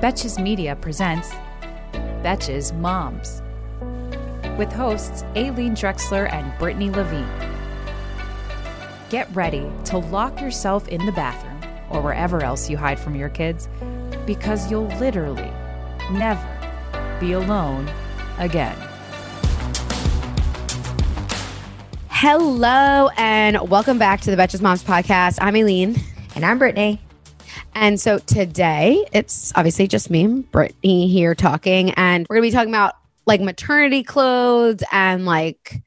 Betches Media presents Betches Moms with hosts Aileen Drexler and Brittany Levine. Get ready to lock yourself in the bathroom or wherever else you hide from your kids because you'll literally never be alone again. Hello and welcome back to the Betches Moms podcast. I'm Aileen. And I'm Brittany. And so today it's obviously just me and Brittany here talking, and we're gonna be talking about like maternity clothes and like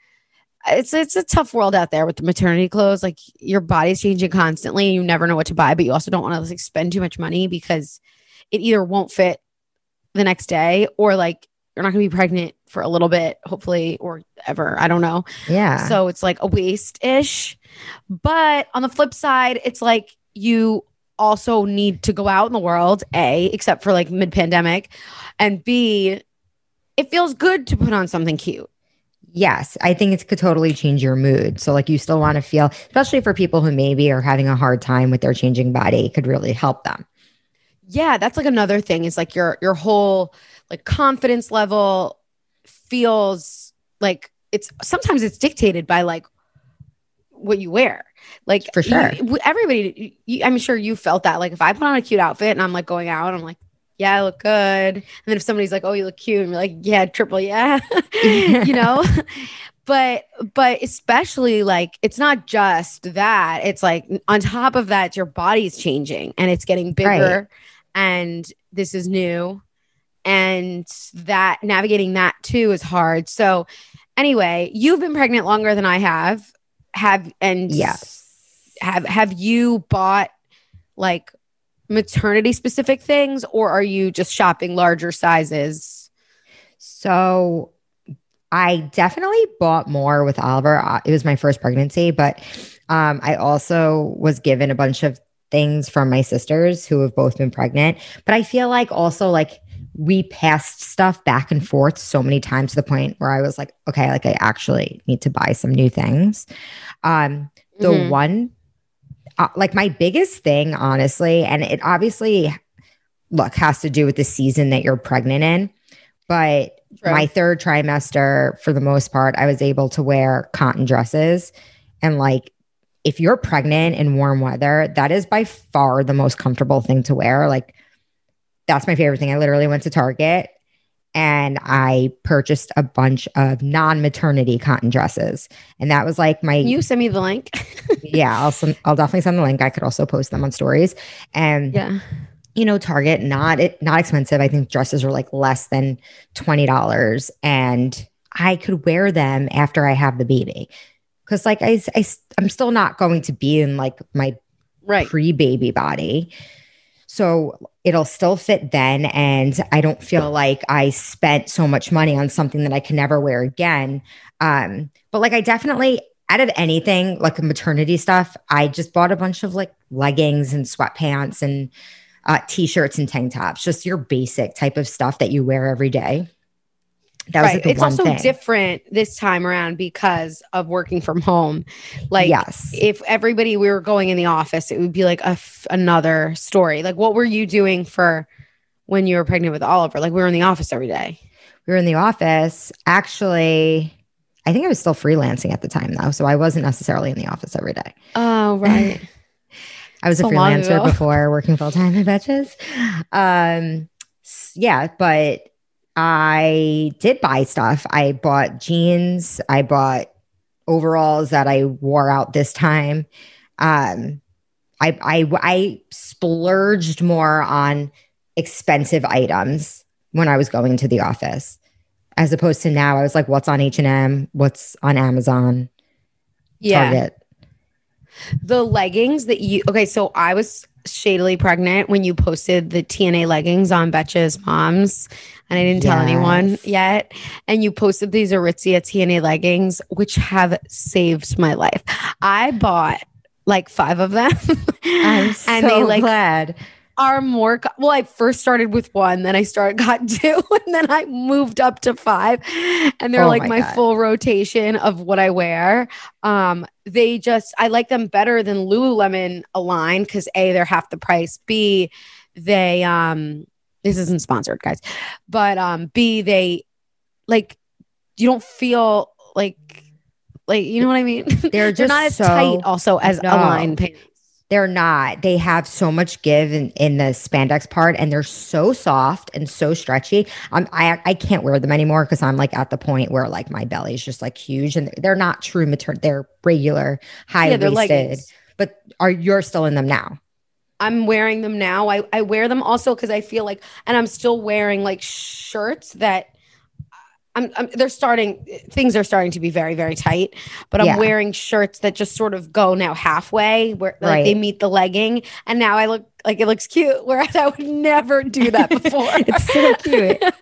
it's it's a tough world out there with the maternity clothes. Like your body's changing constantly, and you never know what to buy, but you also don't want to like spend too much money because it either won't fit the next day or like you're not gonna be pregnant for a little bit, hopefully, or ever. I don't know. Yeah. So it's like a waste ish. But on the flip side, it's like you also need to go out in the world, A, except for like mid pandemic, and B, it feels good to put on something cute. Yes, I think it could totally change your mood. So, like, you still want to feel, especially for people who maybe are having a hard time with their changing body, it could really help them. Yeah, that's like another thing is like your your whole like confidence level feels like it's sometimes it's dictated by like what you wear. Like For sure. you- everybody, you, I'm sure you felt that. Like if I put on a cute outfit and I'm like going out, I'm like, yeah, I look good. And then if somebody's like, oh, you look cute, and you're like, yeah, triple, yeah, you know. But but especially like it's not just that. It's like on top of that, your body's changing and it's getting bigger, Right. and this is new, and that navigating that too is hard. So anyway, you've been pregnant longer than I have. Have and Yes. Have have you bought like maternity specific things or are you just shopping larger sizes So, I definitely bought more with Oliver. Uh, It was my first pregnancy, but um, I also was given a bunch of things from my sisters who have both been pregnant. But I feel like also, like, we passed stuff back and forth so many times to the point where I was like, okay, like I actually need to buy some new things. Um, the Mhm. one uh, like my biggest thing honestly and it obviously look has to do with the season that you're pregnant in but True. my third trimester for the most part i was able to wear cotton dresses. And like if you're pregnant in warm weather that is by far the most comfortable thing to wear. Like that's my favorite thing. I literally went to target and i purchased a bunch of non-maternity cotton dresses. And that was like my Can you send me the link yeah, I'll send, I'll definitely send the link. I could also post them on stories. And yeah you know, Target not it not expensive. I think dresses are like less than twenty dollars, and I could wear them after I have the baby. Because like I, I I'm still not going to be in like my right pre-baby body. So it'll still fit then. And I don't feel like I spent so much money on something that I can never wear again. Um, but like I definitely out of anything like maternity stuff, I just bought a bunch of like leggings and sweatpants and uh, t-shirts and tank tops, just your basic type of stuff that you wear every day. That was right like the it's one also thing. different this time around because of working from home like yes. if everybody we were going in the office it would be like a f- another story like what were you doing for when you were pregnant with oliver like we were in the office every day we were in the office. Actually, I think I was still freelancing at the time though. So I wasn't necessarily in the office every day. oh right I was So a freelancer before working full time at Betches. Um, yeah, but I did buy stuff. I bought jeans. I bought overalls that I wore out this time. Um, I I I splurged more on expensive items when I was going to the office, as opposed to now. I was like, "What's on H and M? What's on Amazon? yeah Target?" the leggings that you okay so i was shadily pregnant when you posted the tna leggings on betches moms and i didn't tell anyone yet and you posted these aritzia tna leggings which have saved my life i bought like five of them I'm so and they like glad. Are more co- well i first started with one then i started got two and then i moved up to five and they're Oh like my my, full rotation of what i wear um they just i like them better than lululemon align because a they're half the price b they um this isn't sponsored, guys. But um B they like you don't feel like like you know what I mean? They're They're just not as so- tight also as No. Align pants. They're not. They have so much give in, in the spandex part, and they're so soft and so stretchy. I'm, I I can't wear them anymore because I'm like at the point where like my belly is just like huge, and they're not true maternity. They're regular high Yeah, waisted. leggings. But are you're still in them now? I'm wearing them now. I, I wear them also because I feel like, and I'm still wearing like shirts that I'm, I'm, they're starting, things are starting to be very, very tight, but I'm Yeah. wearing shirts that just sort of go now halfway where like Right. they meet the legging. And now I look like it looks cute, whereas I would never do that before. It's so cute.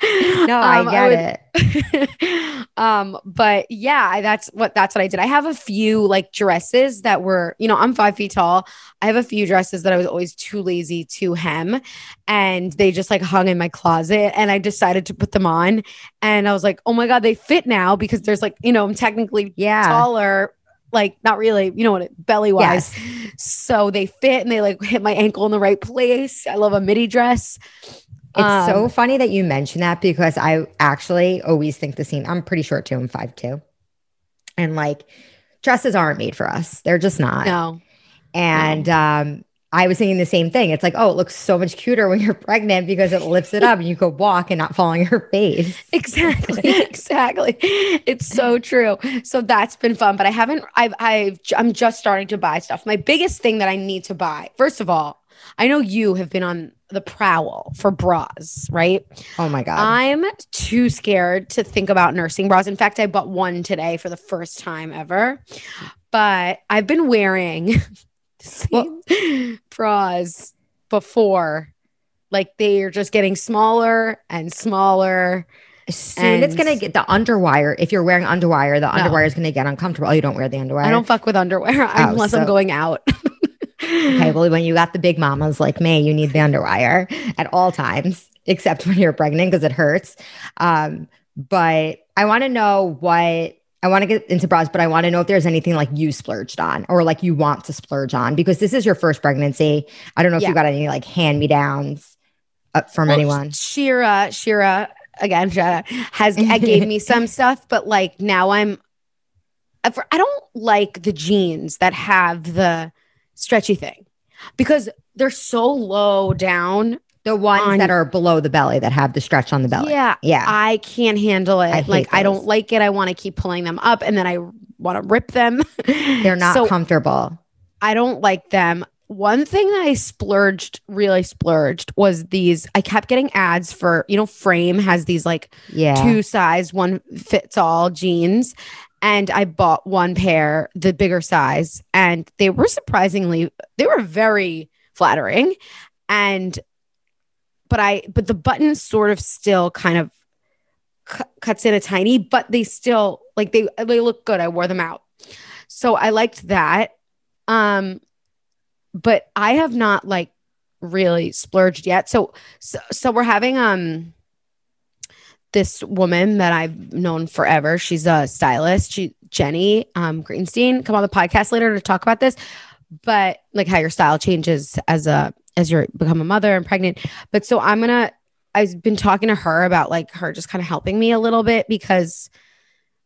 No, I Um, get would- it. um but yeah I- that's what that's what i did i have a few like dresses that were you know i'm five feet tall i have a few dresses that i was always too lazy to hem and they just like hung in my closet and i decided to put them on and i was like oh my god they fit now because there's like you know i'm technically Yeah. taller like not really you know what it belly wise Yes. so they fit and they like hit my ankle in the right place i love a midi dress It's Um, so funny that you mentioned that because I actually always think the same. I'm pretty short too. I'm five two, and like dresses aren't made for us. They're just not. no And um, I was thinking the same thing. It's like, oh, it looks so much cuter when you're pregnant because it lifts it up and you could walk and not fall on your face. Exactly, exactly. It's so true. So that's been fun, but I haven't. I've, I've, I'm just starting to buy stuff. My biggest thing that I need to buy, first of all, I know you have been on the prowl for bras, right? Oh my god. I'm too scared to think about nursing bras. In fact, I bought one today for the first time ever, but I've been wearing the same bras before. Like they are just getting smaller and smaller. Soon it's gonna get the underwire. If you're wearing underwire, the underwire is gonna get uncomfortable. Oh, you don't wear the underwire. I don't fuck with underwear unless I'm going out. Okay, well, when you got the big mamas like me, you need the underwire at all times, except when you're pregnant because it hurts. Um, but I want to know what I want to get into bras, but I want to know if there's anything like you splurged on or like you want to splurge on because this is your first pregnancy. I don't know if Yeah. you got any like hand me downs uh, from Well, anyone. Shira, Shira, again, out, has uh, gave me some stuff, but like now I'm. I I don't like the jeans that have the stretchy thing because they're so low down. The ones on- that are below the belly that have the stretch on the belly. Yeah, Yeah. I can't handle it. I like I don't like it. I want to keep pulling them up, and then I want to rip them. They're not So comfortable. I don't like them. One thing that I splurged, really splurged, was these. I kept getting ads for, you know, Frame has these like Yeah. two size, one fits all jeans. And I bought one pair, the bigger size, and they were surprisingly, they were very flattering. And, but I, but the button sort of still kind of cu- cuts in a tiny, but they still like they, they look good. I wore them out. So I liked that. Um, but I have not like really splurged yet. So, so, so we're having, um, this woman that I've known forever. She's a stylist. She Jenny um, Greenstein come on the podcast later to talk about this, but like how your style changes as a as you're become a mother and pregnant. But so I'm gonna. I've been talking to her about like her just kind of helping me a little bit because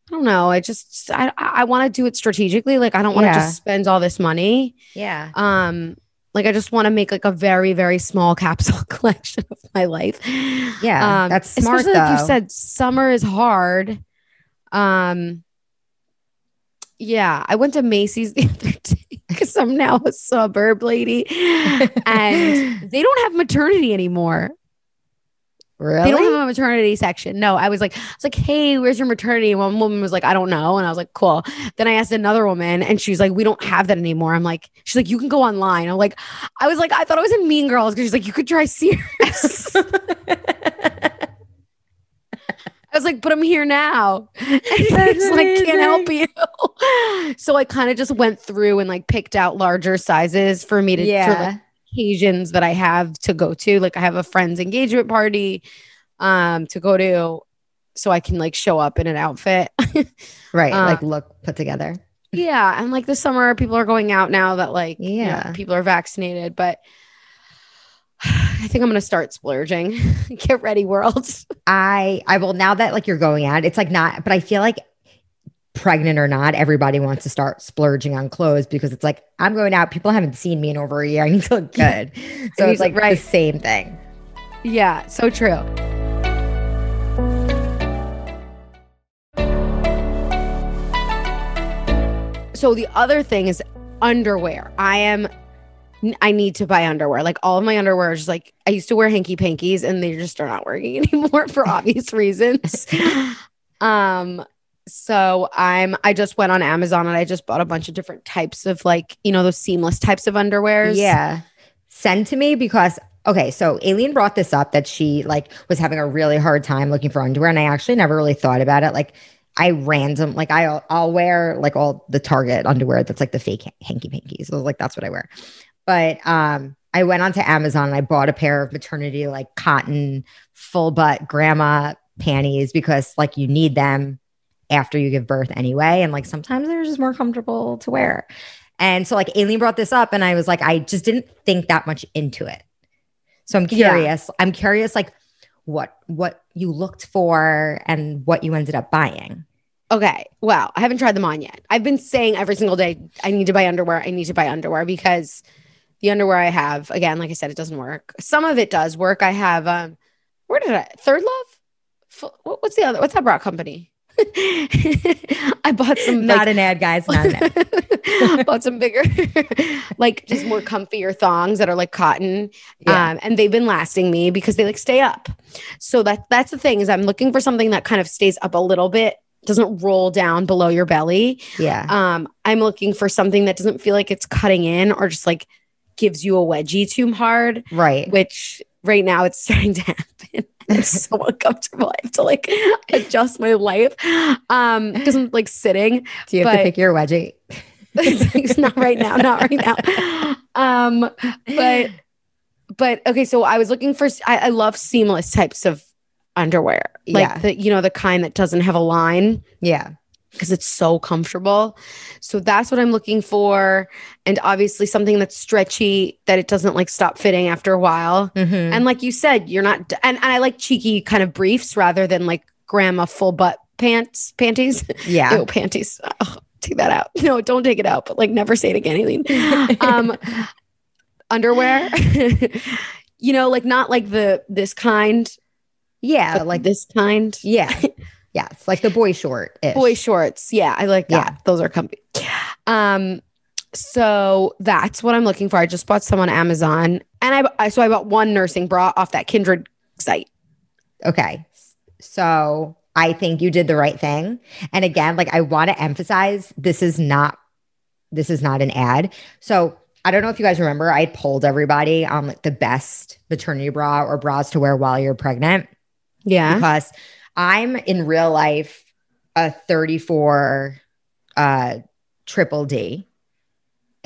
I don't know. I just I I want to do it strategically. Like I don't want to Yeah. just spend all this money. Yeah. Um, like I just want to make like a very very small capsule collection of my life. Yeah, Um, that's smart, Especially like you said, summer is hard. Um, yeah, I went to Macy's the other because I'm now a suburb lady, and they don't have maternity anymore. really? They don't have a maternity section. No, I was like, I was like, hey, where's your maternity? And one woman was like, I don't know. And I was like, cool. Then I asked another woman and she's like, we don't have that anymore. I'm like, she's like, you can go online. I'm like, I was like, I thought I was in Mean Girls because she's like, you could try Sears. I was like, but I'm here now. And That's like, can't help you. so I kind of just went through and like picked out larger sizes for me to for, like, yeah. occasions that I have to go to. Like I have a friend's engagement party um to go to so I can like show up in an outfit. right. uh, like look put together. yeah, and like this summer people are going out now that like you know, Yeah. people are vaccinated, but I think I'm gonna start splurging. Get ready, world. I I will now that like you're going out, it's like not, but I feel like pregnant or not, everybody wants to start splurging on clothes because it's like I'm going out. People haven't seen me in over a year. I need to look good. So it's like right. the same thing. Yeah, so true. So the other thing is underwear. I am I need to buy underwear. Like all of my underwear is just like I used to wear hanky pankies and they just are not working anymore for obvious reasons. um so I'm I just went on Amazon and I just bought a bunch of different types of like, you know, those seamless types of underwears. Yeah. Send to me because okay, so Aileen brought this up that she like was having a really hard time looking for underwear and I actually never really thought about it. Like I random like I I'll wear like all the Target underwear that's like the fake hanky pankies. So like that's what I wear. But um I went onto Amazon and I bought a pair of maternity like cotton full butt grandma panties because like you need them after you give birth anyway. And like sometimes they're just more comfortable to wear. And so like Aileen brought this up and I was like, I just didn't think that much into it. So I'm curious. Yeah. I'm curious like what what you looked for and what you ended up buying. Okay. Well, I haven't tried them on yet. I've been saying every single day, I need to buy underwear. I need to buy underwear because the underwear I have, again, like I said, it doesn't work. Some of it does work. I have um where did I ThirdLove? What's the other what's that bra company? I bought some not like, an ad, guys. Not an ad. bought some bigger, like just more comfier thongs that are like cotton. Yeah. Um, and they've been lasting me because they like stay up. So that that's the thing is I'm looking for something that kind of stays up a little bit, doesn't roll down below your belly. Yeah. Um, I'm looking for something that doesn't feel like it's cutting in or just like gives you a wedgie too hard. Right. Which right now it's starting to happen. It's so uncomfortable. I have to like adjust my life. Um, because I'm like sitting. Do you have to pick your wedgie? it's not right now, not right now. Um, but but okay, so I was looking for I, I love seamless types of underwear. Like yeah. the, you know, the kind that doesn't have a line. Yeah because it's so comfortable. So that's what I'm looking for. And obviously something that's stretchy that it doesn't like stop fitting after a while. Mm-hmm. And like you said, you're not and, and I like cheeky kind of briefs rather than like grandma full butt pants, panties. Yeah. Ew, panties. Oh, take that out. No, don't take it out, but like never say it again, Aileen. um underwear. you know, like not like the this kind. Yeah, like this kind. Yeah. Yes, like the boy short. Boy shorts. Yeah, I like that. Yeah. Those are comfy. Um, so that's what I'm looking for. I just bought some on Amazon, and I, I so I bought one nursing bra off that Kindred site. Okay, so I think you did the right thing. And again, like I want to emphasize, this is not this is not an ad. So I don't know if you guys remember, I polled everybody on like the best maternity bra or bras to wear while you're pregnant. Yeah, because I'm in real life a 34 uh triple D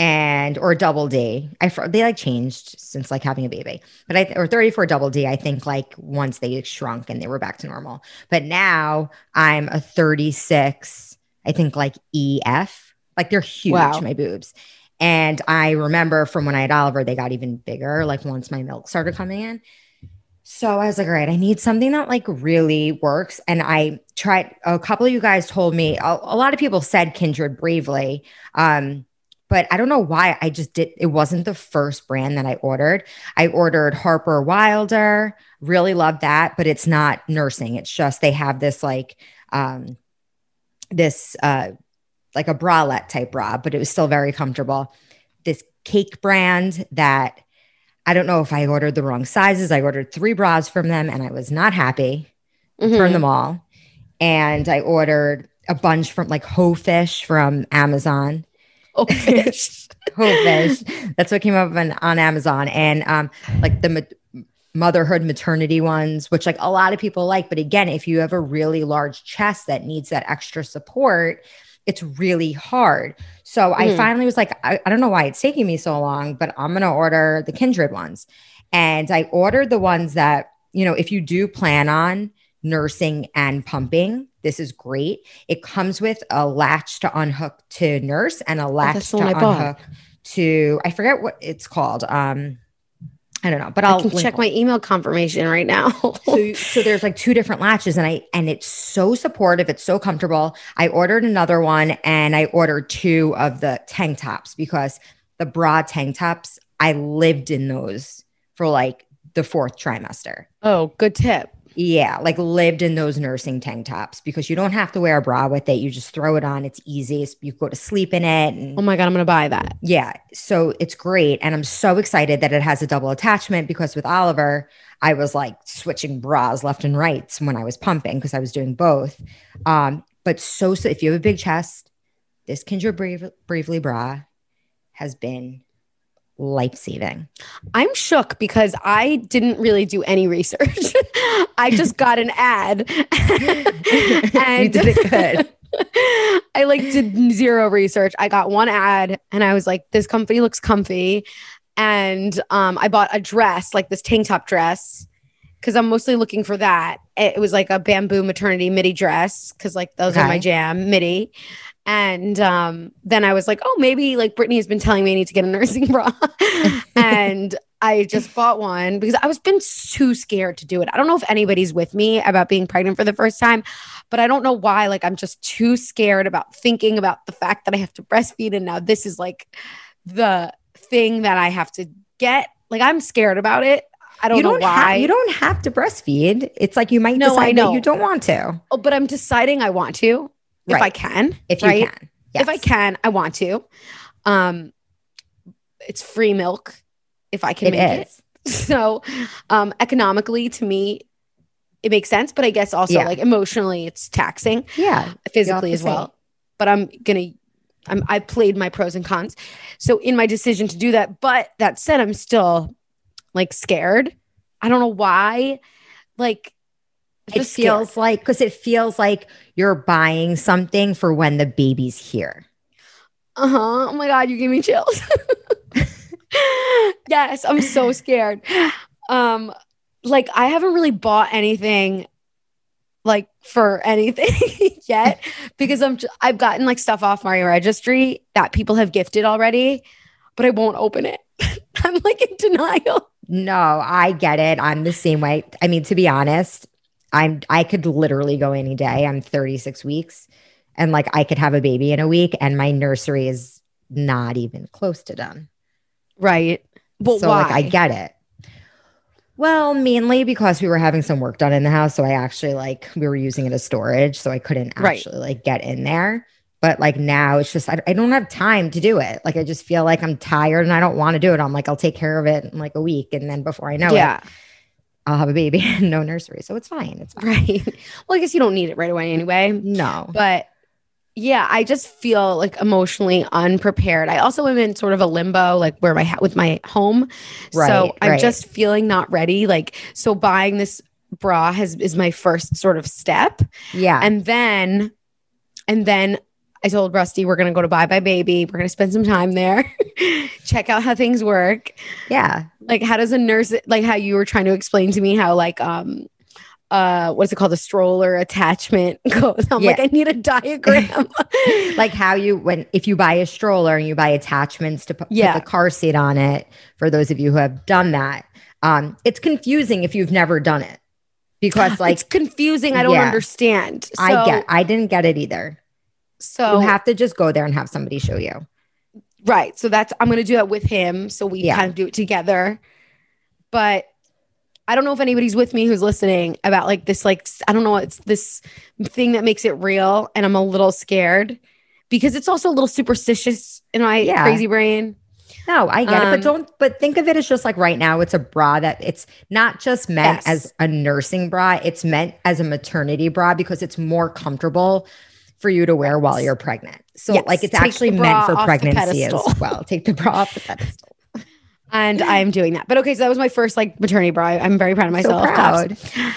and or double D. I they like changed since like having a baby, but I or 34 double D. I think like once they shrunk and they were back to normal. But now I'm a 36. I think like EF. Like they're huge, wow. my boobs. And I remember from when I had Oliver, they got even bigger. Like once my milk started coming in. So I was like, all right, I need something that like really works. And I tried a couple of you guys told me a, a lot of people said Kindred bravely. Um, but I don't know why I just did it wasn't the first brand that I ordered. I ordered Harper Wilder, really love that, but it's not nursing. It's just they have this like um this uh like a bralette type bra, but it was still very comfortable. This cake brand that I don't know if I ordered the wrong sizes. I ordered three bras from them and I was not happy. Mm-hmm. Turned them all. And I ordered a bunch from like Ho Fish from Amazon. Oh, fish. Ho Fish. That's what came up on, on Amazon. And um, like the motherhood maternity ones, which like a lot of people like. But again, if you have a really large chest that needs that extra support, it's really hard. So mm-hmm. I finally was like, I, I don't know why it's taking me so long, but I'm going to order the Kindred ones. And I ordered the ones that, you know, if you do plan on nursing and pumping, this is great. It comes with a latch to unhook to nurse and a oh, latch oh, to unhook to, I forget what it's called. Um, I don't know, but I'll check my email confirmation right now. so, so there's like two different latches and I and it's so supportive, it's so comfortable. I ordered another one and I ordered two of the tank tops because the bra tank tops, I lived in those for like the fourth trimester. oh, good tip. Yeah, like lived in those nursing tank tops because you don't have to wear a bra with it. You just throw it on. It's easy. You go to sleep in it. And Oh my god, I'm gonna buy that. yeah, so it's great. And I'm so excited that it has a double attachment because with Oliver, I was like switching bras left and right when I was pumping because I was doing both. Um, but so, so if you have a big chest, this Kindred Brave, Bravely bra has been life saving. I'm shook because I didn't really do any research. I just got an ad. You did it good. I like did zero research. I got one ad and I was like, this company looks comfy. And um, I bought a dress, like this tank top dress, because I'm mostly looking for that. It was like a bamboo maternity midi dress, because like those are my jam, midi. And um, then I was like, oh, maybe like Brittany has been telling me I need to get a nursing bra. and I just bought one because I was been too scared to do it. I don't know if anybody's with me about being pregnant for the first time, but I don't know why. Like I'm just too scared about thinking about the fact that I have to breastfeed. And now this is like the thing that I have to get. Like I'm scared about it. I don't, you don't why. have you don't have to breastfeed. It's like you might No, decide I know. that you don't want to oh, but I'm deciding I want to if Right. I can. if you right? can. If I can, I want to. Um, it's free milk if I can It make is. it. So, um, economically, to me, it makes sense. But I guess also Yeah. like emotionally, it's taxing Yeah. physically as well. But I'm gonna. I'm, I played my pros and cons. So in my decision to do that, but that said, I'm still like scared. I don't know why. Like It just feels like because it feels like you're buying something for when the baby's here. Uh huh. Oh my God, you give me chills. yes, I'm so scared. Um, like I haven't really bought anything like for anything yet because I'm I've gotten like stuff off my registry that people have gifted already, but I won't open it. I'm like in denial. No, I get it. I'm the same way. I mean, to be honest, I'm I could literally go any day. I'm 36 weeks and like I could have a baby in a week and my nursery is not even close to done. Right. But so why? like I get it. Well, mainly because we were having some work done in the house. So I actually like we were using it as storage. So I couldn't Right. actually like get in there. But like now it's just I, I don't have time to do it. Like I just feel like I'm tired and I don't want to do it. I'm like, I'll take care of it in like a week. And then before I know it. I'll have a baby and no nursery. So it's fine. It's fine. Right. Well, I guess you don't need it right away anyway. No. but yeah i just feel like emotionally unprepared i also am in sort of a limbo like where my ha- with my home so i'm right. just feeling not ready like so buying this bra has is my first sort of step Yeah. and then and then i told rusty we're gonna go to buybuy BABY. We're gonna spend some time there. Check out how things work. Yeah. like how does a nurse like how you were trying to explain to me how like um uh what's it called? The stroller attachment goes. I'm like i need a diagram. Like how you when if you buy a stroller and you buy attachments to pu- Yeah. put the car seat on it for those of you who have done that um it's confusing if you've never done it. Because like it's confusing. I don't Yeah. understand. So, i get i didn't get it either so you have to just go there and have somebody show you right so that's i'm gonna do that with him so we Yeah. kind of do it together but i don't know if anybody's with me who's listening about like this like I don't know it's this thing that makes it real and i'm a little scared because it's also a little superstitious in my Yeah. crazy brain no i get it Um, but don't but think of it as just like right now it's a bra that it's not just meant Yes. as a nursing bra it's meant as a maternity bra because it's more comfortable for you to wear while you're pregnant so Yes. like it's Take actually meant for pregnancy as well take the bra off the pedestal and i'm doing that but okay so that was my first like maternity bra i'm very proud of myself Claps. proud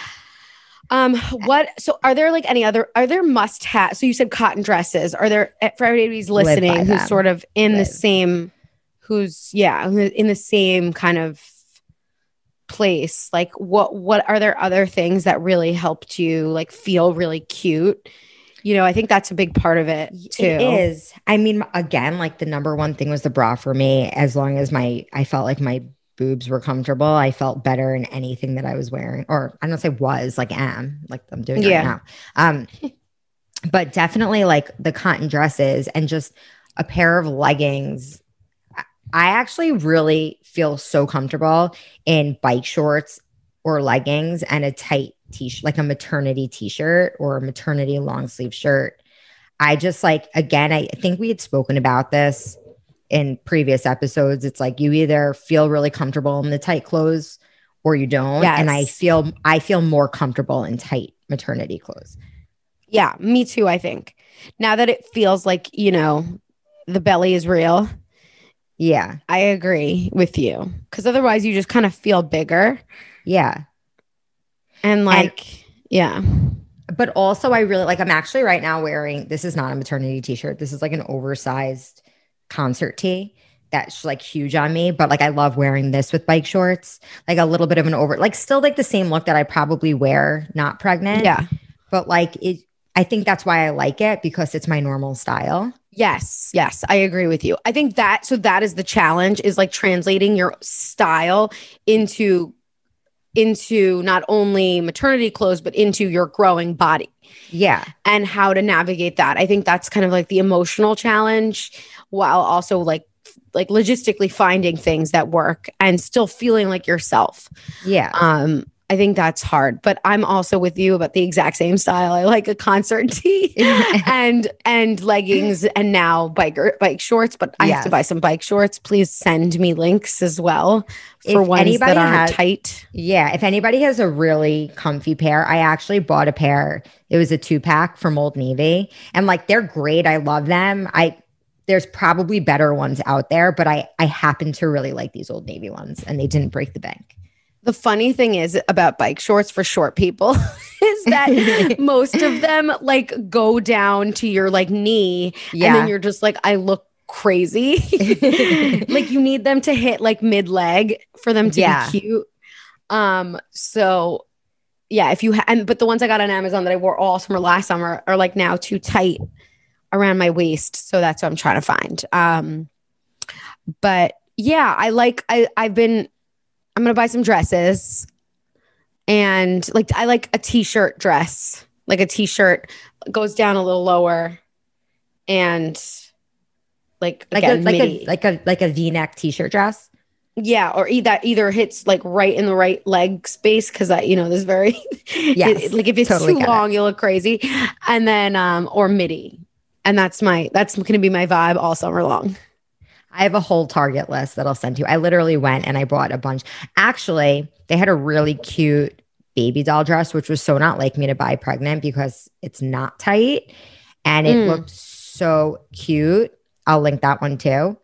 Um, what? So, are there like any other? Are there must have? So you said cotton dresses. Are there eh, for everybody who's Live by listening who's them. sort of in the same, who's yeah, in the same kind of place? Like, what? What are there other things that really helped you like feel really cute? You know, I think that's a big part of it too. It is. I mean, again, like the number one thing was the bra for me. As long as my, I felt like my boobs were comfortable. I felt better in anything that I was wearing, or I don't say was like am like I'm doing Yeah. right now. Um, but definitely like the cotton dresses and just a pair of leggings. I- I actually really feel so comfortable in bike shorts or leggings and a tight t-shirt, like a maternity t-shirt or a maternity long sleeve shirt. I just like again, I think we had spoken about this in previous episodes. It's like you either feel really comfortable in the tight clothes or you don't. And I feel I feel more comfortable in tight maternity clothes. Yeah, me too, I think. Now that it feels like, you know, the belly is real, Yeah. I agree with you. Cause otherwise you just kind of feel bigger Yeah. And like, yeah. But also I really like I'm actually right now wearing this is not a maternity t-shirt. This is like an oversized concert tee that's like huge on me, but like I love wearing this with bike shorts. Like a little bit of an over like still like the same look that I probably wear not pregnant. Yeah. But like it I think that's why I like it because it's my normal style. Yes, yes, I agree with you. I think that so that is the challenge is like translating your style into into not only maternity clothes but into your growing body Yeah. and how to navigate that. I think that's kind of like the emotional challenge while also like like logistically finding things that work and still feeling like yourself. Yeah. Um I think that's hard, but I'm also with you about the exact same style. I like a concert tee and and leggings and now biker bike shorts, but I have to buy some bike shorts. Please send me links as well for If ones anybody that has- tight. Yeah, if anybody has a really comfy pair, I actually bought a pair. It was a two pack from Old Navy, and like they're great. I love them. I there's probably better ones out there, but I I happen to really like these Old Navy ones, and they didn't break the bank. The funny thing is about bike shorts for short people is that most of them like go down to your like knee and then you're just like I look crazy. like you need them to hit like mid leg for them to Yeah. be cute. Um so yeah, if you ha- and but the ones I got on Amazon that I wore all summer last summer are like now too tight around my waist, so that's what I'm trying to find. Um but yeah, I like I I've been I'm going to buy some dresses and like I like a t-shirt dress. Like a t-shirt goes down a little lower and like Like again, a like midi. a like a like a V neck t shirt dress. Yeah, or e- that either hits like right in the right leg space because I, you know, this very Yes, like if it's totally too get it. long, you look crazy, and then um or midi, and that's my that's going to be my vibe all summer long. I have a whole Target list that I'll send to you. I literally went and I bought a bunch. Actually, they had a really cute baby doll dress, which was so not like me to buy pregnant because it's not tight and it Mm. looked so cute. I'll link that one too.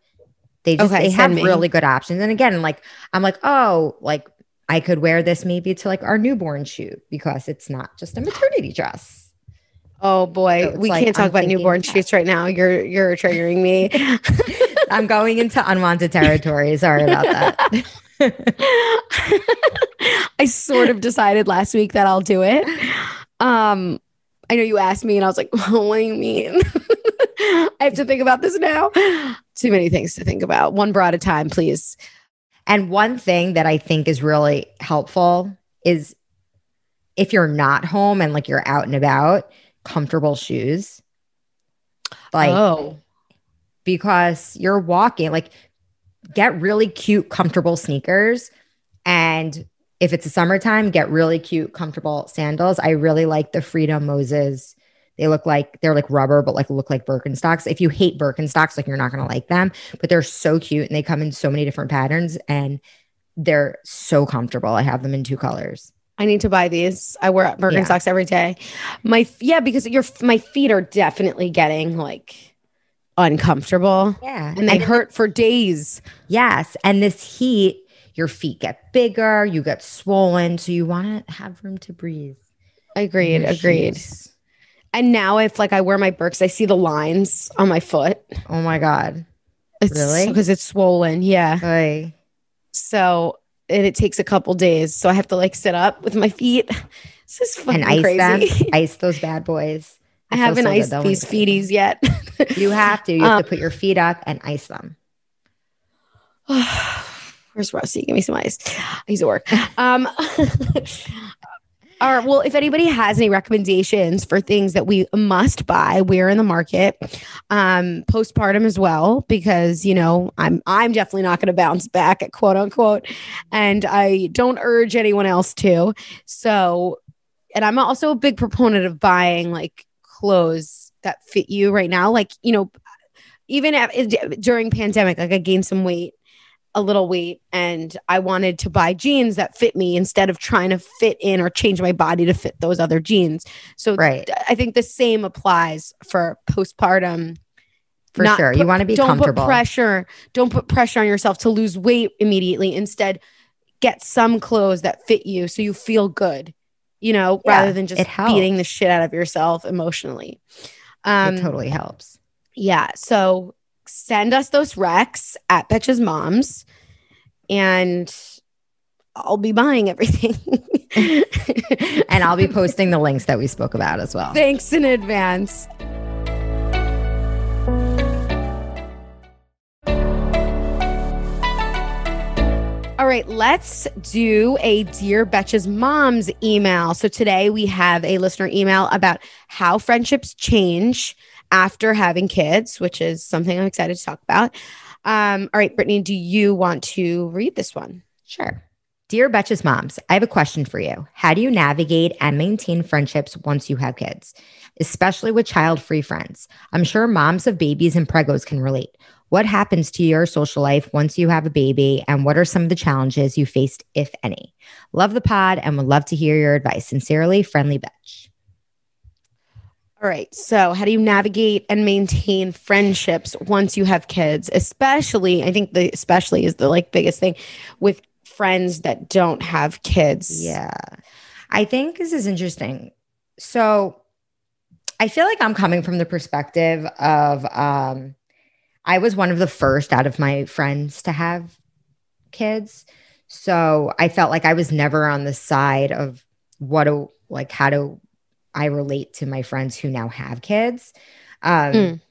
They just Okay, they have me. really good options. And again, like I'm like, oh, like I could wear this maybe to like our newborn shoot because it's not just a maternity dress. Oh boy, So we like, can't talk I'm about newborn that. shoots right now. You're you're triggering me. I'm going into unwanted territory. Sorry about that. I sort of decided last week that I'll do it. Um, I know you asked me, and I was like, "What do you mean?" I have to think about this now. Too many things to think about. One bra at a time, please. And one thing that I think is really helpful is if you're not home and like you're out and about, comfortable shoes. Like oh, because you're walking, like get really cute, comfortable sneakers. And if it's a summertime, get really cute, comfortable sandals. I really like the Freedom Moses. They look like they're like rubber, but like look like Birkenstocks. If you hate Birkenstocks, like you're not gonna like them, but they're so cute and they come in so many different patterns and they're so comfortable. I have them in two colors. I need to buy these. I wear Birkenstocks every day. My yeah, because your my feet are definitely getting like uncomfortable, Yeah. and they hurt for days. Yes. And this heat, your feet get bigger, you get swollen. So you want to have room to breathe. Agreed. Agreed. shoes. And now, if like I wear my Birks, I see the lines on my foot. Oh my God. It's Really? because it's swollen. Yeah. Oy. So and it takes a couple days. So I have to like sit up with my feet. This is fucking And ice crazy. them. Ice those bad boys. I haven't so iced these feeties yet. You have to. You have Um, to put your feet up and ice them. Where's Rusty? Give me some ice. He's at work. Um, All right. Well, if anybody has any recommendations for things that we must buy, we're in the market. Um, postpartum as well, because you know I'm I'm definitely not going to bounce back at quote unquote, and I don't urge anyone else to. So, and I'm also a big proponent of buying like clothes that fit you right now. Like you know, even at, during pandemic, like I gained some weight a little weight and I wanted to buy jeans that fit me instead of trying to fit in or change my body to fit those other jeans. So right. I think the same applies for postpartum. For Not sure. Put, you want to be don't comfortable. Put pressure. Don't put pressure on yourself to lose weight immediately. Instead, get some clothes that fit you so you feel good, you know, yeah, rather than just beating the shit out of yourself emotionally. Um, it totally helps. Yeah. So send us those recs at Betches Moms and I'll be buying everything. and I'll be posting the links that we spoke about as well. Thanks in advance. All right, let's do a Dear Betches Moms email. So today we have a listener email about how friendships change after having kids, which is something I'm excited to talk about. Um, all right, Brittany, do you want to read this one? Sure. Dear Betches moms, I have a question for you. How do you navigate and maintain friendships once you have kids, especially with child free friends? I'm sure moms of babies and pregos can relate. What happens to your social life once you have a baby, and what are some of the challenges you faced, if any? Love the pod and would love to hear your advice. Sincerely, Friendly Betch. All right. So, how do you navigate and maintain friendships once you have kids? Especially, I think the especially is the like biggest thing with friends that don't have kids. Yeah. I think this is interesting. So, I feel like I'm coming from the perspective of um I was one of the first out of my friends to have kids. So, I felt like I was never on the side of what do like how do I relate to my friends who now have kids. Um, mm.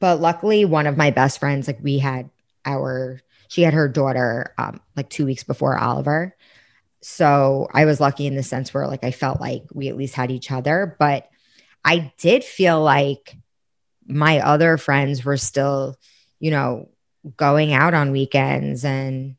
But luckily, one of my best friends, like we had our, she had her daughter um, like two weeks before Oliver. So I was lucky in the sense where like I felt like we at least had each other. But I did feel like my other friends were still, you know, going out on weekends and,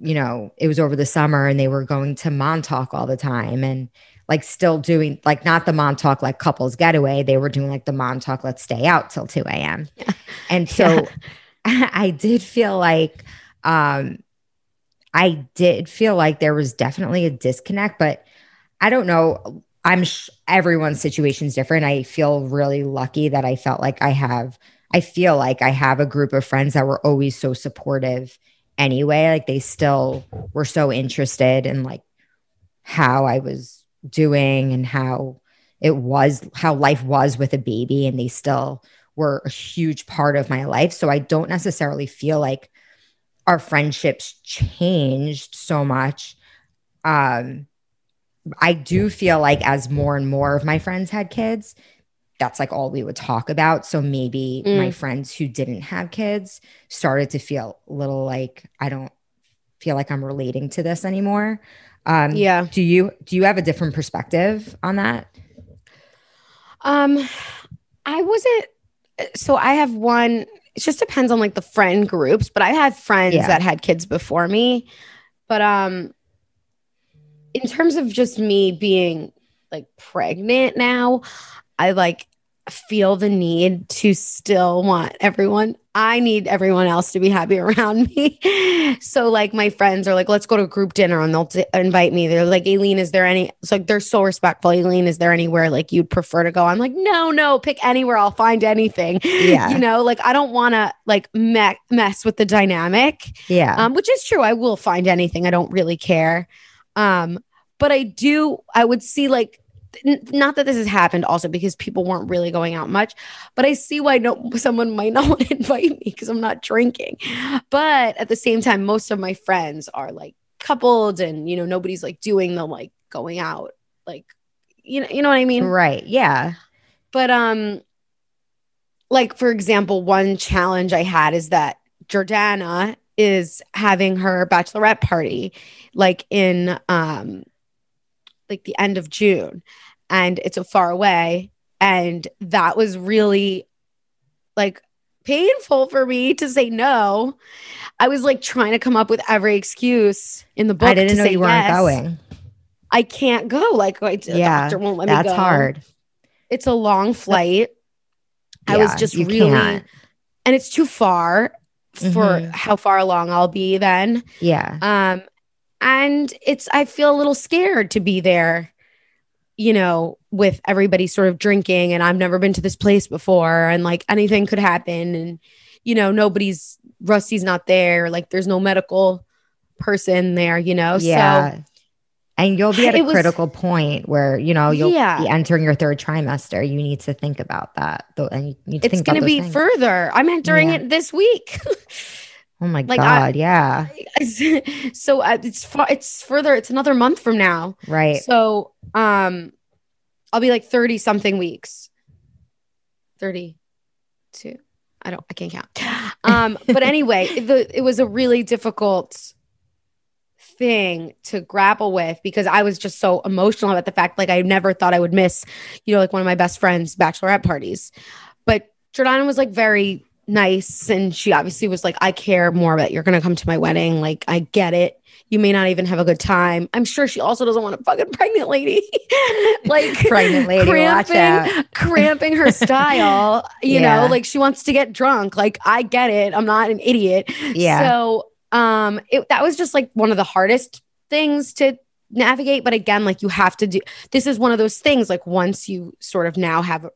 you know, it was over the summer and they were going to Montauk all the time. And, like still doing like not the Montauk like couples getaway. They were doing like the Montauk let's stay out till 2 a.m. Yeah. And so yeah. I did feel like um I did feel like there was definitely a disconnect, but I don't know. I'm sh- everyone's situation is different. I feel really lucky that I felt like I have, I feel like I have a group of friends that were always so supportive anyway. Like they still were so interested in like how I was doing and how it was, how life was with a baby. And they still were a huge part of my life. So I don't necessarily feel like our friendships changed so much. Um, I do feel like as more and more of my friends had kids, that's like all we would talk about. So maybe mm. my friends who didn't have kids started to feel a little like I don't feel like I'm relating to this anymore. Um, yeah. Do you do you have a different perspective on that? Um, I wasn't. So I have one. It just depends on like the friend groups, but I had friends yeah. that had kids before me. But um, in terms of just me being like pregnant now, I like feel the need to still want everyone I need everyone else to be happy around me. so like my friends are like, let's go to a group dinner and they'll t- invite me. They're like, Aileen, is there any, it's like, they're so respectful. Aileen, is there anywhere like you'd prefer to go? I'm like, no, no, pick anywhere. I'll find anything. Yeah. You know, like I don't want to like me- mess with the dynamic. Yeah. Um, which is true. I will find anything. I don't really care. Um, but I do, I would see like not that this has happened also because people weren't really going out much, but I see why no someone might not want to invite me because I'm not drinking. But at the same time, most of my friends are like coupled and you know, nobody's like doing the like going out, like you know, you know what I mean? Right. Yeah. But um like for example, one challenge I had is that Jordana is having her bachelorette party like in um like the end of June and it's so far away and that was really like painful for me to say no. I was like trying to come up with every excuse in the book. I didn't to know say you weren't yes. going. I can't go. Like I, the Yeah, doctor won't let me That's go. hard. It's a long flight. I was just really, can't. and it's too far for Mhm. how far along I'll be then. Yeah. Um, and it's I feel a little scared to be there, you know, with everybody sort of drinking, and I've never been to this place before, and like anything could happen, and you know, nobody's Rusty's not there, like there's no medical person there, you know. Yeah. So and you'll be at a was- critical point where, you know, you'll Yeah. be entering your third trimester. You need to think about that. Though and you need to it's going to be things. further. I'm entering Yeah. it this week. Oh my like, I- God. yeah. so uh, it's far, it's further. It's another month from now. Right. So um I'll be like 30 something weeks. 32. I don't I can't count. Um but anyway, the it was a really difficult thing to grapple with because I was just so emotional about the fact like I never thought I would miss, you know, like one of my best friends bachelorette parties. But Jordana was like very nice and she obviously was like I care more about you're going to come to my wedding, like I get it you may not even have a good time. I'm sure she also doesn't want a fucking pregnant lady, like Pregnant lady, cramping, cramping her style. You Yeah. know, like she wants to get drunk. Like I get it. I'm not an idiot. Yeah. So, um, it, that was just like one of the hardest things to navigate. But again, like you have to do. This is one of those things. Like once you sort of now have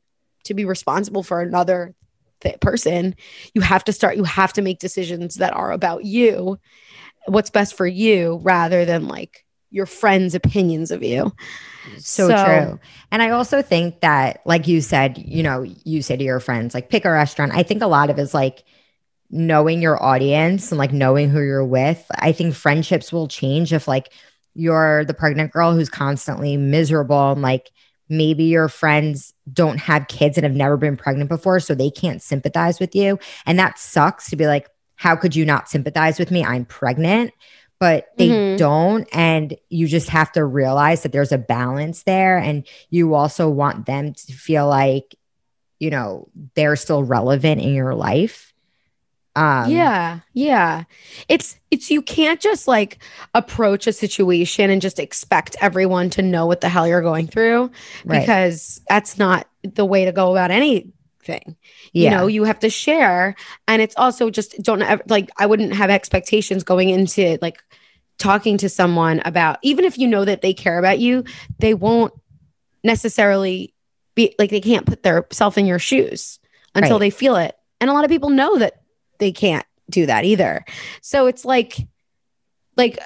to be responsible for another th- person, you have to start. You have to make decisions that are about you what's best for you rather than like your friends' opinions of you. so, So- true. And I also think that, like you said, you know, you say to your friends, like pick a restaurant. I think a lot of it is like knowing your audience and like knowing who you're with. I think friendships will change if like you're the pregnant girl who's constantly miserable and like maybe your friends don't have kids and have never been pregnant before, so they can't sympathize with you. And that sucks to be like, how could you not sympathize with me? I'm pregnant. But they Mhm. don't. And you just have to realize that there's a balance there. And you also want them to feel like, you know, they're still relevant in your life. Um, yeah, yeah. It's it's you can't just like approach a situation and just expect everyone to know what the hell you're going through right. because that's not the way to go about anything. yeah. You know, you have to share and it's also just don't ever like I wouldn't have expectations going into like talking to someone about even if you know that they care about you, they won't necessarily be like they can't put their self in your shoes until Right. they feel it. And a lot of people know that they can't do that either. So it's like like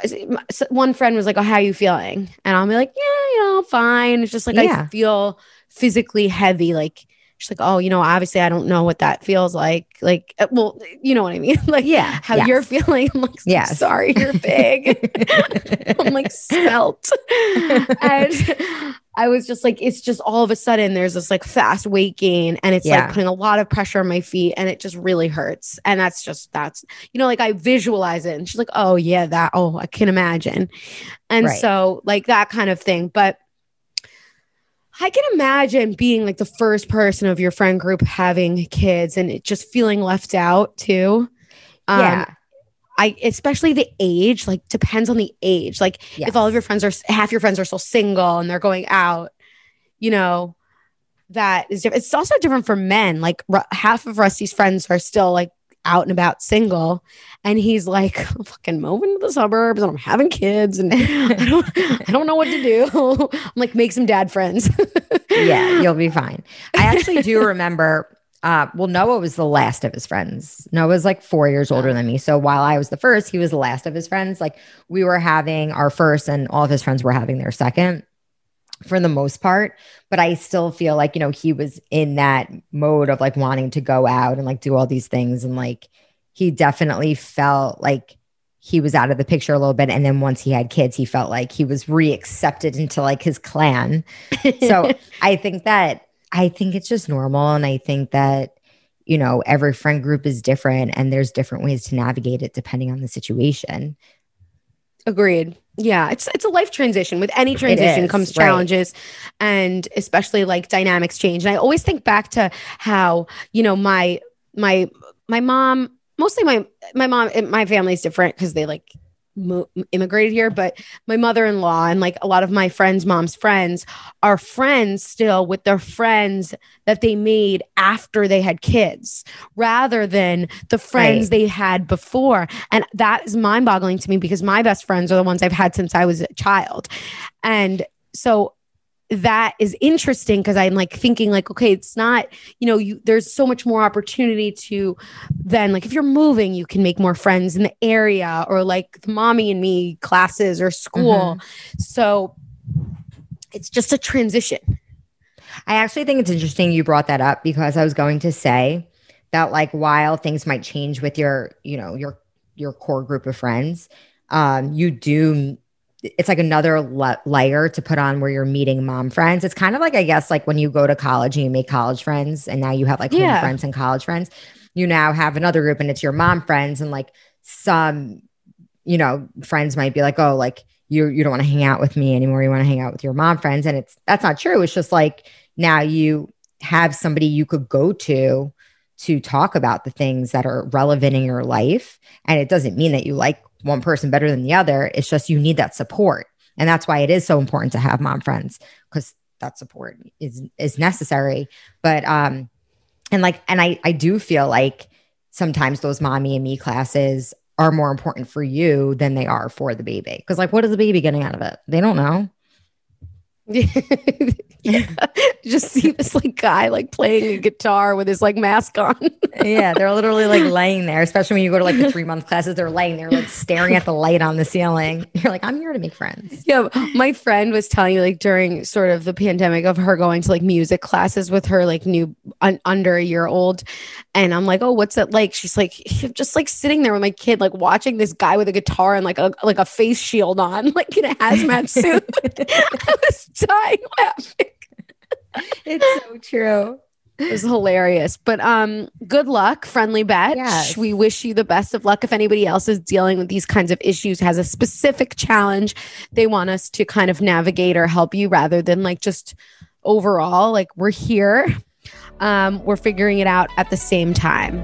one friend was like, "Oh, how are you feeling?" And I'll be like, "Yeah, you know, fine." It's just like I feel physically heavy. Like she's like, "Oh, you know, obviously I don't know what that feels like." Like, uh, well, you know what I mean? like, Yeah, how yes. you're feeling. I'm like, Yes. sorry, you're big. I'm like spelt. and I was just like, it's just all of a sudden there's this like fast weight gain and it's Yeah. like putting a lot of pressure on my feet and it just really hurts. And that's just, that's, you know, like I visualize it and she's like, oh, yeah, that, oh, I can imagine. And Right. so, like that kind of thing. But I can imagine being like the first person of your friend group having kids and it just feeling left out too. Um, yeah. I especially the age, like depends on the age. Like if all of your friends are half your friends are still single and they're going out, you know, that is different. It's also different for men. Like Ru- half of Rusty's friends are still like out and about single, and he's like I'm fucking moving to the suburbs and I'm having kids and I don't I don't know what to do. I'm like make some dad friends. yeah, you'll be fine. I actually do remember. Uh, well, Noah was the last of his friends. Noah was like four years older than me. So while I was the first, he was the last of his friends. Like we were having our first, and all of his friends were having their second for the most part. But I still feel like, you know, he was in that mode of like wanting to go out and like do all these things. And like he definitely felt like he was out of the picture a little bit. And then once he had kids, he felt like he was re-accepted into like his clan. So I think that I think it's just normal. And I think that, you know, every friend group is different and there's different ways to navigate it depending on the situation. Agreed. Yeah, it's it's a life transition. With any transition is, comes right. challenges and especially like dynamics change. And I always think back to how, you know, my my my mom, mostly my my mom my family's different because they like mo- immigrated here, but my mother-in-law and like a lot of my friends' mom's friends are friends still with their friends that they made after they had kids rather than the friends Right. they had before. And that is mind boggling to me because my best friends are the ones I've had since I was a child. And so that is interesting because I'm like thinking like, okay, it's not, you know, you there's so much more opportunity to then like if you're moving, you can make more friends in the area or like the mommy and me classes or school. So it's just a transition. I actually think it's interesting you brought that up because I was going to say that like while things might change with your, you know, your your core group of friends, um, you do it's like another la- layer to put on where you're meeting mom friends. It's kind of like I guess like when you go to college and you make college friends and now you have like home friends and college friends. You now have another group and it's your mom friends and like some you know, friends might be like, "Oh, like you you don't want to hang out with me anymore. You want to hang out with your mom friends." And it's that's not true. It's just like now you have somebody you could go to to talk about the things that are relevant in your life and it doesn't mean that you like one person better than the other. It's just you need that support. And that's why it is so important to have mom friends because that support is is necessary. But um and like and i i do feel like sometimes those mommy and me classes are more important for you than they are for the baby. Because like what is the baby getting out of it? They don't know yeah. Just see this like guy like playing a guitar with his like mask on. yeah, they're literally like laying there, especially when you go to like the three month classes. They're laying there, like staring at the light on the ceiling. You're like, I'm here to make friends. Yeah, my friend was telling me like during sort of the pandemic of her going to like music classes with her like new un- under a year old, and I'm like, oh, what's it like? She's like, just like sitting there with my kid, like watching this guy with a guitar and like a like a face shield on, like in a hazmat suit. Dying laughing. It's so true. It was hilarious. But um, good luck, friendly bet. Yes. We wish you the best of luck. If anybody else is dealing with these kinds of issues, has a specific challenge they want us to kind of navigate or help you rather than like just overall, like we're here. Um, we're figuring it out at the same time.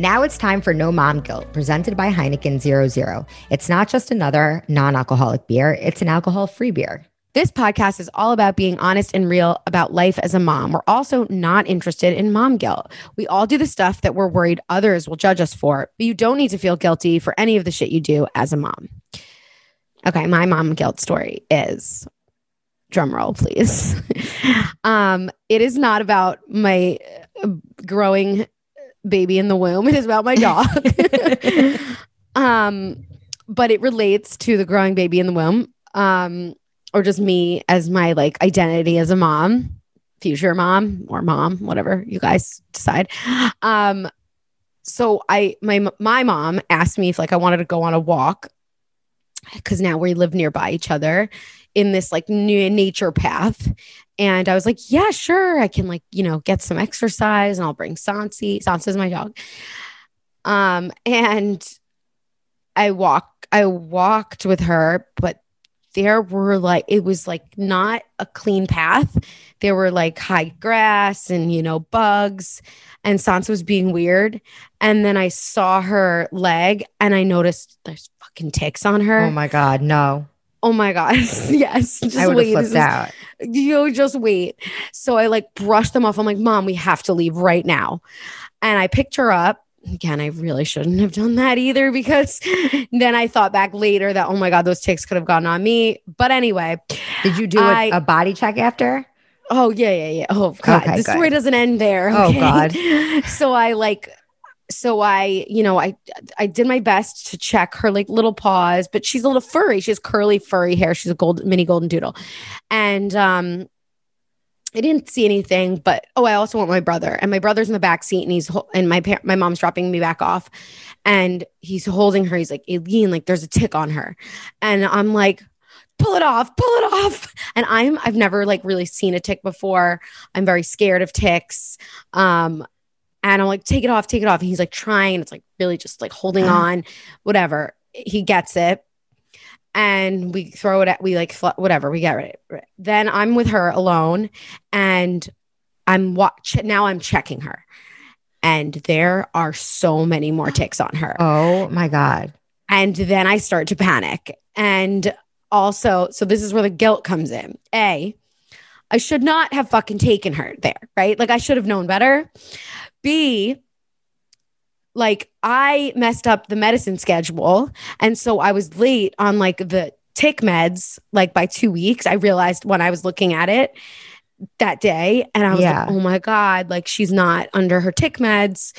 Now it's time for No Mom Guilt, presented by Heineken 00. It's not just another non alcoholic beer, it's an alcohol free beer. This podcast is all about being honest and real about life as a mom. We're also not interested in mom guilt. We all do the stuff that we're worried others will judge us for, but you don't need to feel guilty for any of the shit you do as a mom. Okay, my mom guilt story is drum roll, please. um, it is not about my growing baby in the womb. It is about my dog. um, but it relates to the growing baby in the womb. Um, or just me as my like identity as a mom, future mom or mom, whatever you guys decide. Um, so I my my mom asked me if like I wanted to go on a walk because now we live nearby each other in this like new nature path. And I was like, yeah, sure. I can like, you know, get some exercise and I'll bring Sansi. Sansa's my dog. Um, and I walk, I walked with her, but there were like, it was like not a clean path. There were like high grass and, you know, bugs. And Sansa was being weird. And then I saw her leg and I noticed there's fucking ticks on her. Oh my God, no. Oh my god. yes. Just I wait. flipped is- out. You just wait. So I like brushed them off. I'm like, Mom, we have to leave right now. And I picked her up. Again, I really shouldn't have done that either because then I thought back later that, oh my God, those ticks could have gone on me. But anyway, Did you do a I- a body check after? Oh yeah, yeah, yeah. Oh god, Okay, the story doesn't end there. Oh. God. so I like, so I, you know, I I did my best to check her like little paws, but she's a little furry. She has curly, furry hair. She's a gold mini golden doodle, and um, I didn't see anything. But oh, I also want my brother, and my brother's in the back seat, and he's and my my mom's dropping me back off, and he's holding her. He's like, Aileen, like there's a tick on her, and I'm like pull it off, pull it off. And I'm I've never like really seen a tick before. I'm very scared of ticks. Um, and I'm like, take it off, take it off. And he's like trying. It's like really just like holding uh-huh. on, whatever. He gets it. And we throw it at, we like, fl- whatever, we get it. Then I'm with her alone and I'm watch now I'm checking her. And there are so many more ticks on her. Oh my God. And then I start to panic. And also, so this is where the guilt comes in. A, I should not have fucking taken her there, right? Like I should have known better. B, like I messed up the medicine schedule. And so I was late on like the tick meds, like by two weeks. I realized when I was looking at it that day. And I was Yeah. like, oh my God, like she's not under her tick meds.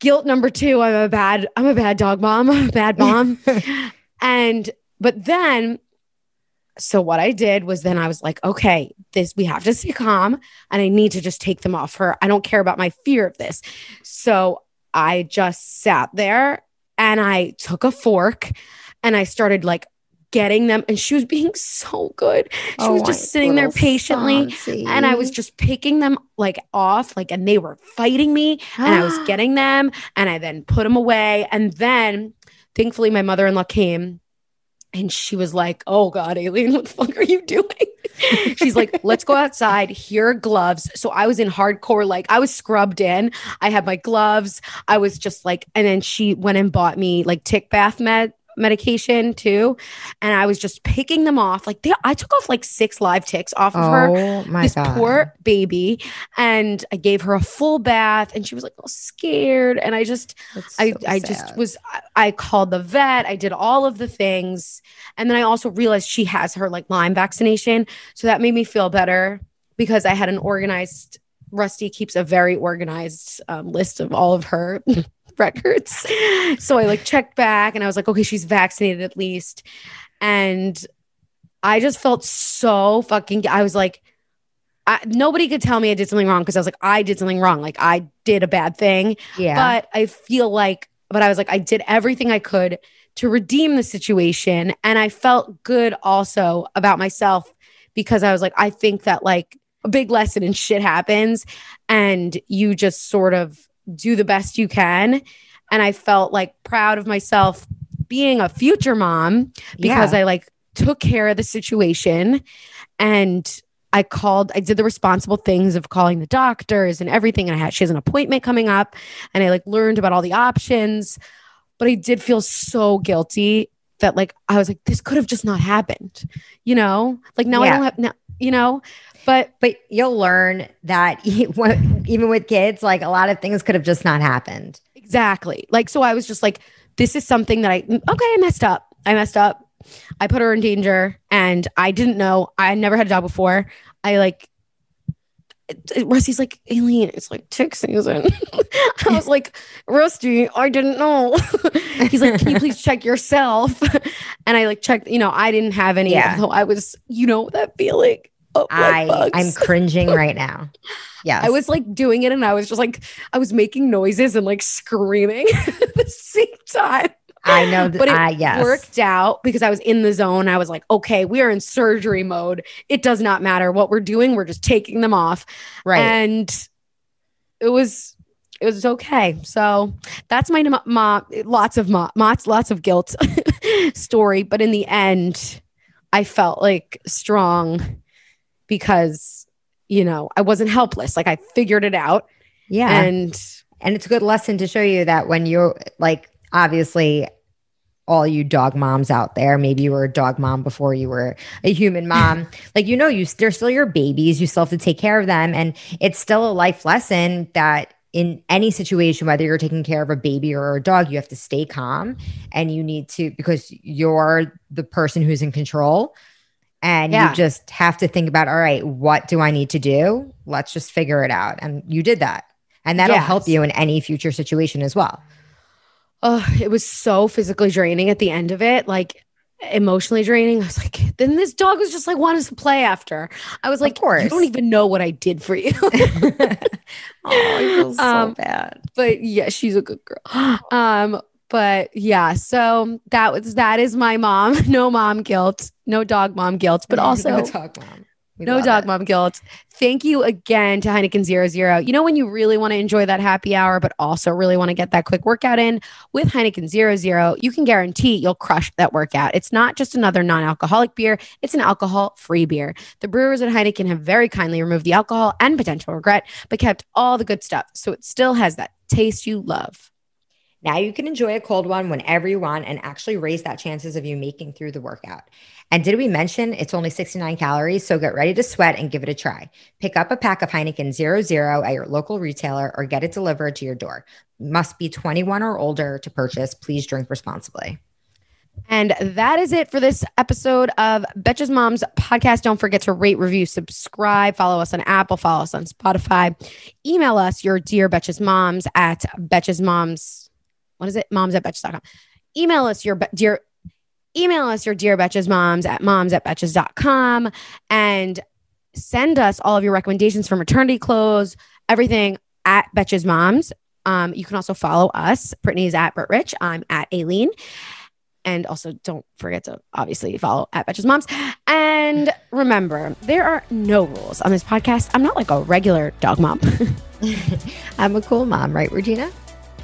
Guilt number two, I'm a bad, I'm a bad dog mom, I'm a bad mom. and but then so what I did was then I was like, okay, this we have to stay calm and I need to just take them off her. I don't care about my fear of this. So I just sat there and I took a fork and I started like getting them and she was being so good. She Oh, was just sitting there patiently and I was just picking them like off like and they were fighting me and I was getting them and I then put them away and then thankfully my mother-in-law came and she was like, "Oh God, Aileen, what the fuck are you doing?" She's like, "Let's go outside. Here are gloves." So I was in hardcore, like I was scrubbed in. I had my gloves. I was just like, and then she went and bought me like tick bath med medication too, and I was just picking them off. Like they, I took off like six live ticks off of her Oh my this God. poor baby and i gave her a full bath and she was like all scared and i just That's i so i just was I, I called the vet i did all of the things and then i also realized she has her like lyme vaccination so that made me feel better because i had an organized rusty keeps a very organized um, list of all of her records so i like checked back and i was like okay she's vaccinated at least and I just felt so fucking. I was like, I, nobody could tell me I did something wrong because I was like, I did something wrong. Like I did a bad thing. yeah. But I feel like, but I was like, I did everything I could to redeem the situation, and I felt good also about myself because I was like, I think that like a big lesson in shit happens, and you just sort of do the best you can, and I felt like proud of myself being a future mom because I like took care of the situation and I called, I did the responsible things of calling the doctors and everything. And I had, she has an appointment coming up and I like learned about all the options. But I did feel so guilty that like, I was like, this could have just not happened, you know? Like now I don't have, now, you know? But But you'll learn that even with kids, like a lot of things could have just not happened. Exactly. Like, so I was just like, this is something that I, okay, I messed up. I messed up. I put her in danger and I didn't know. I never had a job before. I like, Rusty's like, Aileen, it's like tick season. I was like, Rusty, I didn't know. He's like, can you please check yourself? and I like checked, you know, I didn't have any. Yeah. So I was, you know, that feeling. Like I. I'm cringing right now. Yeah. I was like doing it and I was just like, I was making noises and like screaming at the same time. I know that But it I yes. Worked out because I was in the zone. I was like, okay, we are in surgery mode. It does not matter what we're doing. We're just taking them off. Right. And it was, it was okay. So that's my mom, ma, lots of ma, lots, lots of guilt story. But in the end, I felt like strong because, you know, I wasn't helpless. Like I figured it out. yeah. And And it's a good lesson to show you that when you're like, obviously, all you dog moms out there, maybe you were a dog mom before you were a human mom. like, you know, you they're still your babies. You still have to take care of them. And it's still a life lesson that in any situation, whether you're taking care of a baby or a dog, you have to stay calm and you need to, because you're the person who's in control. And Yeah. you just have to think about, all right, what do I need to do? Let's just figure it out. And you did that. And that'll help you in any future situation as well. Oh, it was so physically draining at the end of it, like emotionally draining. I was like, then this dog was just like wanted to play after. I was like, course. you don't even know what I did for you. oh, I feel so Um, bad. but yeah, she's a good girl. Um, but yeah, so that was that is my mom. No mom guilt, no dog mom guilt, but also no dog mom. We no dog it. mom guilt. Thank you again to Heineken Zero Zero. You know, when you really want to enjoy that happy hour, but also really want to get that quick workout in with Heineken Zero Zero, you can guarantee you'll crush that workout. It's not just another non alcoholic beer, it's an alcohol free beer. The brewers at Heineken have very kindly removed the alcohol and potential regret, but kept all the good stuff. So it still has that taste you love. Now you can enjoy a cold one whenever you want and actually raise that chances of you making through the workout. And did we mention it's only 69 calories? So get ready to sweat and give it a try. Pick up a pack of Heineken 00 at your local retailer or get it delivered to your door. Must be 21 or older to purchase. Please drink responsibly. And that is it for this episode of Betches Moms podcast. Don't forget to rate, review, subscribe, follow us on Apple, follow us on Spotify. Email us your dear Betches Moms at Betches Moms. What is it? Moms at Betches.com. Email us your dear email us your dear Betches Moms at moms at Betches.com and send us all of your recommendations for maternity clothes, everything at Betches Moms. Um, you can also follow us. Brittany's at Britt Rich. I'm at Aileen. And also, don't forget to obviously follow at Betches Moms. And remember, there are no rules on this podcast. I'm not like a regular dog mom. I'm a cool mom, right, Regina?